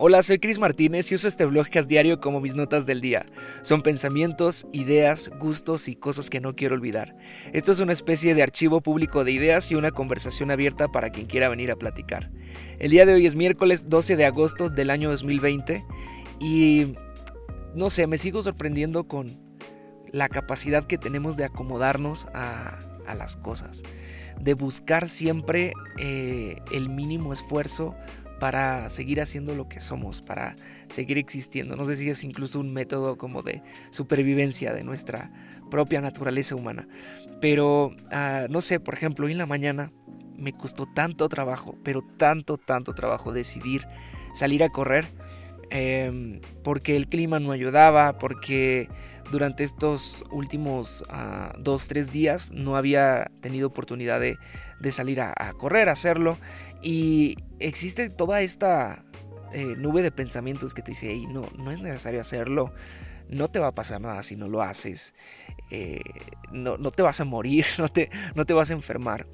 Hola, soy Cris Martínez y uso este blogcast diario como mis notas del día. Son pensamientos, ideas, gustos y cosas que no quiero olvidar. Esto es una especie de archivo público de ideas y una conversación abierta para quien quiera venir a platicar. El día de hoy es miércoles 12 de agosto del año 2020 y no sé, me sigo sorprendiendo con la capacidad que tenemos de acomodarnos a, las cosas, de buscar siempre eh, el mínimo esfuerzo para seguir haciendo lo que somos, para seguir existiendo. No sé si es incluso un método como de supervivencia de nuestra propia naturaleza humana. Pero, ah, no sé, por ejemplo, hoy en la mañana me costó tanto trabajo, pero tanto, tanto trabajo decidir salir a correr. Em, porque el clima no ayudaba, porque durante estos últimos uh, dos, tres días no había tenido oportunidad de, salir a, correr, a hacerlo. Y existe toda esta eh, nube de pensamientos que te dice, no, no es necesario hacerlo, no te va a pasar nada si no lo haces, eh, no, te vas a morir, no te, no te vas a enfermar.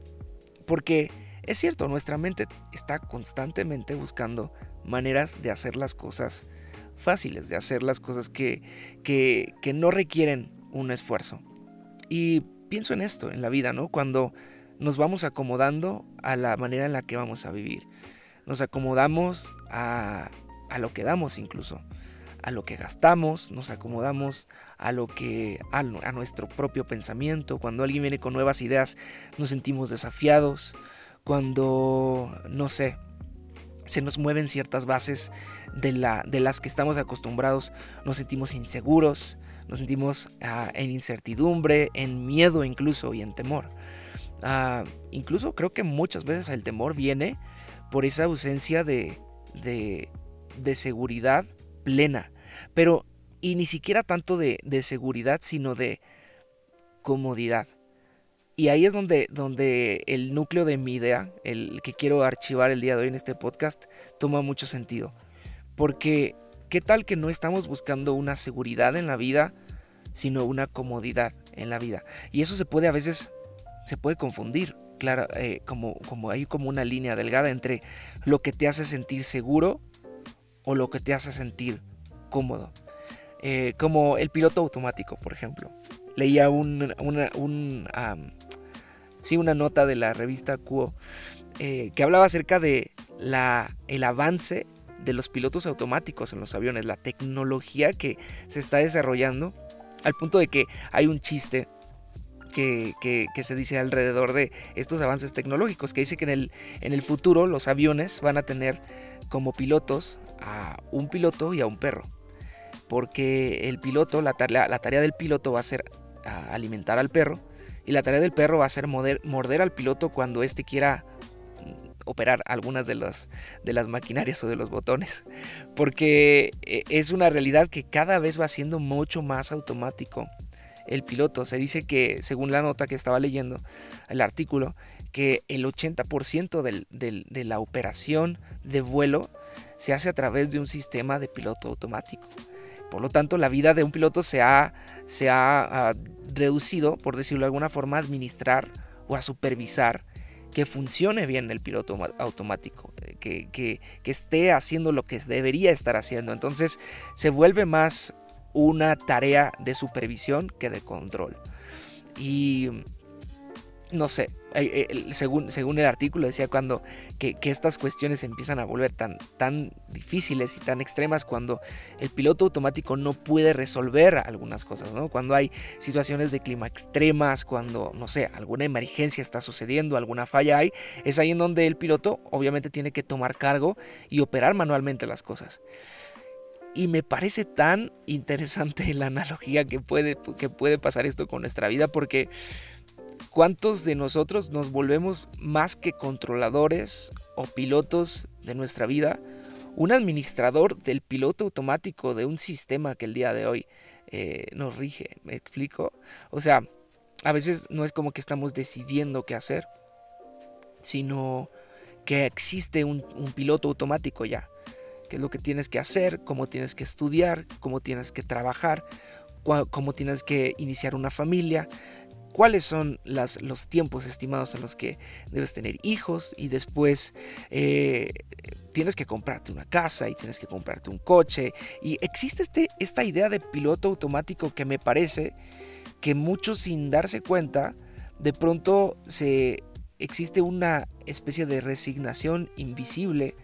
Porque es cierto, nuestra mente está constantemente buscando maneras de hacer las cosas fáciles, de hacer las cosas que, que, que no requieren un esfuerzo. Y pienso en esto, en la vida, ¿no? Cuando nos vamos acomodando a la manera en la que vamos a vivir. Nos acomodamos a, a lo que damos incluso, a lo que gastamos, nos acomodamos a lo que a, a, nuestro propio pensamiento. Cuando alguien viene con nuevas ideas, nos sentimos desafiados. Cuando no sé, se nos mueven ciertas bases de, la, de las que estamos acostumbrados, nos sentimos inseguros, nos sentimos ah, en incertidumbre, en miedo incluso y en temor. Ah, incluso creo que muchas veces el temor viene por esa ausencia de, de, de seguridad plena, pero y ni siquiera tanto de, de seguridad, sino de comodidad. Y ahí es donde, donde el núcleo de mi idea, el que quiero archivar el día de hoy en este podcast, toma mucho sentido. Porque, ¿qué tal que no estamos buscando una seguridad en la vida, sino una comodidad en la vida? Y eso se puede a veces, se puede confundir, claro, eh, como, como hay como una línea delgada entre lo que te hace sentir seguro o lo que te hace sentir cómodo. Eh, como el piloto automático, por ejemplo. Leía un, una, un, nota de la revista Cuo eh, que hablaba acerca de la, el avance de los pilotos automáticos en los aviones, la tecnología que se está desarrollando, al punto de que hay un chiste que, se dice alrededor de estos avances tecnológicos, que dice que en el, futuro los aviones van a tener como pilotos a un piloto y a un perro. Porque el piloto, la tarea del piloto va a ser alimentar al perro y la tarea del perro va a ser morder, al piloto cuando éste quiera mm, operar algunas de las, de las maquinarias o de los botones. Porque eh, es una realidad que cada vez va siendo mucho más automático. El piloto se dice que, según la nota que estaba leyendo, el artículo, que el 80% de la operación de vuelo se hace a través de un sistema de piloto automático. Por lo tanto, la vida de un piloto se ha, se ha, ah, reducido, por decirlo de alguna forma, a administrar o a supervisar que funcione bien el piloto automático, eh, que, que, que, esté haciendo lo que debería estar haciendo. Entonces se vuelve más una tarea de supervisión que de control. Y no sé, según, según el artículo decía cuando que, estas cuestiones empiezan a volver tan, tan difíciles y tan extremas cuando el piloto automático no puede resolver algunas cosas, ¿no? Cuando hay situaciones de clima extremas, cuando, no sé, alguna emergencia está sucediendo, alguna falla hay, es ahí en donde el piloto obviamente tiene que tomar cargo y operar manualmente las cosas. Y me parece tan interesante la analogía que puede, que puede pasar esto con nuestra vida porque ¿Cuántos de nosotros nos volvemos más que controladores o pilotos de nuestra vida? Un administrador del piloto automático de un sistema que el día de hoy eh, nos rige, ¿me explico? O sea, a veces no es como que estamos decidiendo qué hacer, sino que existe un, piloto automático ya. ¿Qué es lo que tienes que hacer? ¿Cómo tienes que estudiar? ¿Cómo tienes que trabajar? ¿Cómo tienes que iniciar una familia? Cuáles son los tiempos estimados en los que debes tener hijos y después eh, tienes que comprarte una casa y tienes que comprarte un coche. Y existe este, esta idea de piloto automático que me parece que muchos sin darse cuenta, de pronto se existe una especie de resignación invisible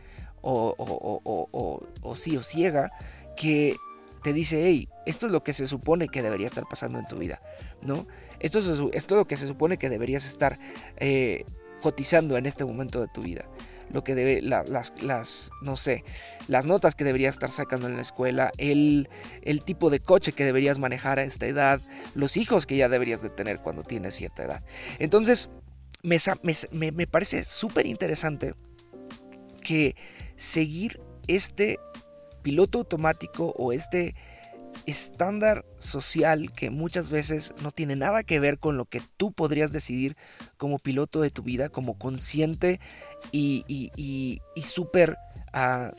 o, o, sí o ciega que te dice, hey, esto es lo que se supone que debería estar pasando en tu vida, ¿no? Esto es, esto es lo que se supone que deberías estar eh, cotizando en este momento de tu vida. Lo que debe, las, las, no sé, las notas que deberías estar sacando en la escuela, el, el tipo de coche que deberías manejar a esta edad, los hijos que ya deberías de tener cuando tienes cierta edad. Entonces, me, me, me parece súper interesante que seguir este piloto automático o este estándar social que muchas veces no tiene nada que ver con lo que tú podrías decidir como piloto de tu vida, como consciente y, y, súper ah,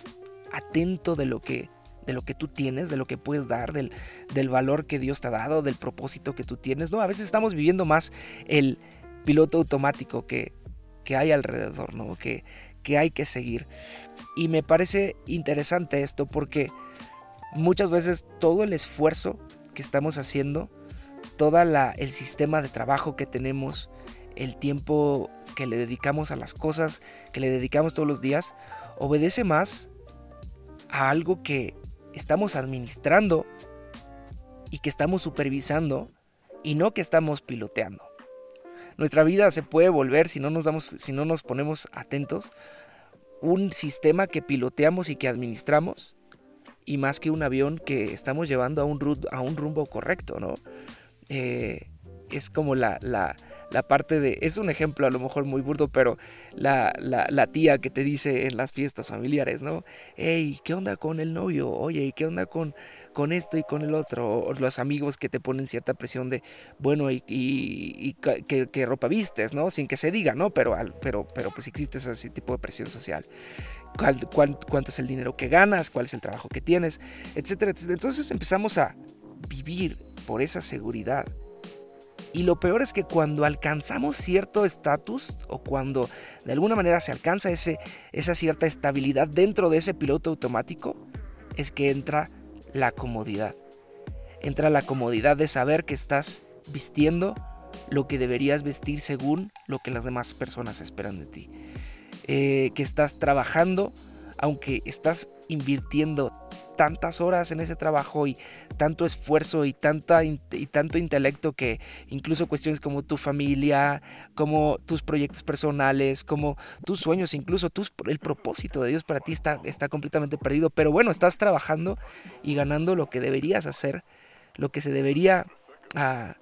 atento de lo que de lo que tú tienes, de lo que puedes dar, del, del, valor que Dios te ha dado, del propósito que tú tienes. No, a veces estamos viviendo más el piloto automático que, que hay alrededor, ¿no? Que, que hay que seguir. Y me parece interesante esto porque muchas veces todo el esfuerzo que estamos haciendo, todo el sistema de trabajo que tenemos, el tiempo que le dedicamos a las cosas que le dedicamos todos los días, obedece más a algo que estamos administrando y que estamos supervisando y no que estamos piloteando. Nuestra vida se puede volver, si no nos, damos, si no nos ponemos atentos, un sistema que piloteamos y que administramos y más que un avión que estamos llevando a un, rumbo correcto, ¿no? Eh, es como la, la, la, parte de, es un ejemplo a lo mejor muy burdo, pero la, la, tía que te dice en las fiestas familiares, ¿no? Hey, ¿qué onda con el novio? Oye, ¿qué onda con, con esto y con el otro? Los amigos que te ponen cierta presión de, bueno, y, y, ¿qué, ropa vistes, ¿no? Sin que se diga, ¿no? Pero, pero, pero pues existe ese tipo de presión social cuánto es el dinero que ganas, cuál es el trabajo que tienes, etcétera, etcétera. Entonces empezamos a vivir por esa seguridad. Y lo peor es que cuando alcanzamos cierto estatus o cuando de alguna manera se alcanza ese, esa cierta estabilidad dentro de ese piloto automático, es que entra la comodidad. Entra la comodidad de saber que estás vistiendo lo que deberías vestir según lo que las demás personas esperan de ti. Eh, que estás trabajando, aunque estás invirtiendo tantas horas en ese trabajo y tanto esfuerzo y, tanta, y tanto intelecto que incluso cuestiones como tu familia, como tus proyectos personales, como tus sueños, incluso tus, el propósito de Dios para ti está, está completamente perdido. Pero bueno, estás trabajando y ganando lo que deberías hacer, lo que se debería ah,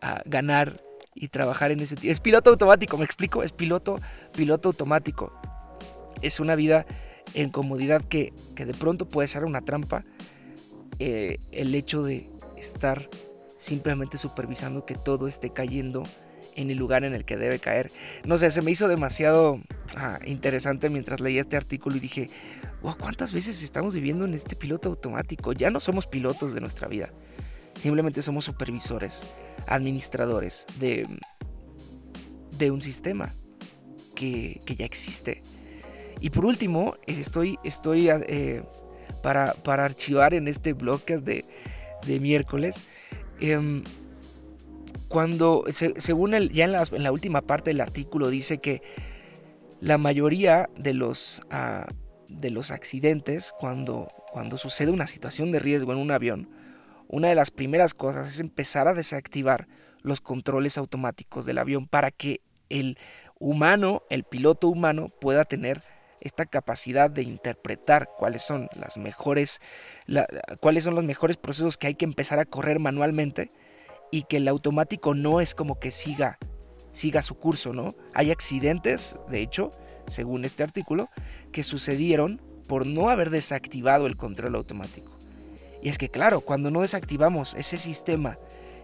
ah, ganar y trabajar en ese... Es piloto automático, me explico, es piloto, piloto automático. Es una vida en comodidad que, de pronto puede ser una trampa. Eh, el hecho de estar simplemente supervisando que todo esté cayendo en el lugar en el que debe caer. No sé, se me hizo demasiado ah, interesante mientras leía este artículo y dije, wow, ¿cuántas veces estamos viviendo en este piloto automático? Ya no somos pilotos de nuestra vida. Simplemente somos supervisores, administradores de, de un sistema que, ya existe. Y por último, estoy, estoy eh, para, para, archivar en este blogcast de, de miércoles. Em, cuando, según el, ya en la, en la, última parte del artículo, dice que la mayoría de los, ah, de los accidentes, cuando, cuando sucede una situación de riesgo en un avión, una de las primeras cosas es empezar a desactivar los controles automáticos del avión para que el humano, el piloto humano, pueda tener esta capacidad de interpretar cuáles son las mejores, cuáles son los mejores procesos que hay que empezar a correr manualmente y que el automático no es como que siga, siga su curso, ¿no? Hay accidentes, de hecho, según este artículo, que sucedieron por no haber desactivado el control automático. Y es que claro, cuando no desactivamos ese sistema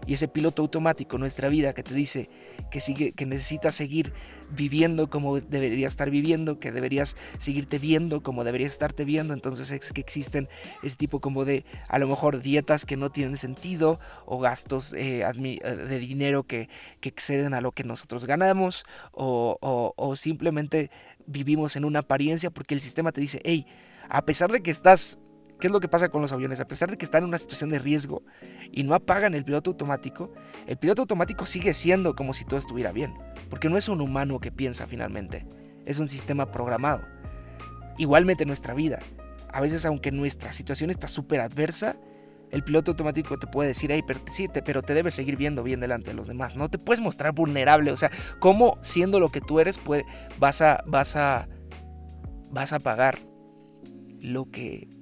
Y ese piloto automático, nuestra vida, que te dice que, sigue, que necesitas seguir viviendo como deberías estar viviendo, que deberías seguirte viendo como deberías estarte viendo, entonces es que existen ese tipo como de, a lo mejor, dietas que no tienen sentido o gastos eh, de dinero que, exceden a lo que nosotros ganamos o, o simplemente vivimos en una apariencia porque el sistema te dice, hey, a pesar de que estás ¿Qué es lo que pasa con los aviones? A pesar de que están en una situación de riesgo y no apagan el piloto automático, el piloto automático sigue siendo como si todo estuviera bien, porque no es un humano que piensa finalmente, es un sistema programado. Igualmente nuestra vida. A veces aunque nuestra situación está súper adversa, el piloto automático te puede decir, hey, pero, sí, pero te debes seguir viendo bien delante de los demás. No te puedes mostrar vulnerable. O sea, ¿cómo siendo lo que tú eres vas, a, vas, a, vas a pagar lo que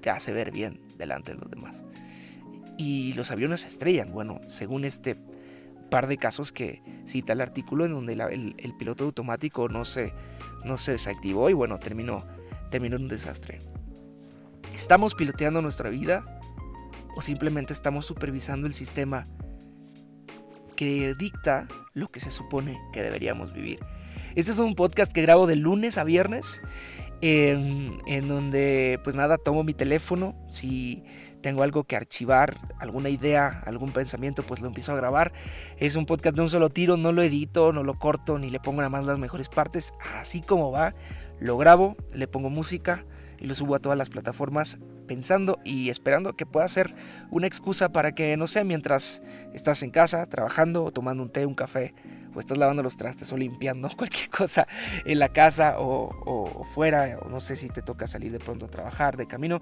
te hace ver bien delante de los demás. Y los aviones se estrellan. Bueno, según este par de casos que cita el artículo en donde el, piloto automático no se, no se desactivó y bueno, terminó, terminó en un desastre. ¿Estamos piloteando nuestra vida o simplemente estamos supervisando el sistema que dicta lo que se supone que deberíamos vivir? Este es un podcast que grabo de lunes a viernes en, donde pues nada, tomo mi teléfono, si tengo algo que archivar, alguna idea, algún pensamiento, pues lo empiezo a grabar. Es un podcast de un solo tiro, no lo edito, no lo corto, ni le pongo nada más las mejores partes, así como va, lo grabo, le pongo música y lo subo a todas las plataformas pensando y esperando que pueda ser una excusa para que, no sé, mientras estás en casa, trabajando o tomando un té, un café, o estás lavando los trastes o limpiando cualquier cosa en la casa o, fuera, o no sé si te toca salir de pronto a trabajar, de camino,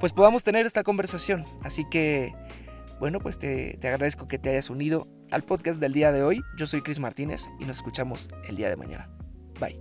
pues podamos tener esta conversación. Así que, bueno, pues te, te agradezco que te hayas unido al podcast del día de hoy. Yo soy Chris Martínez y nos escuchamos el día de mañana. Bye.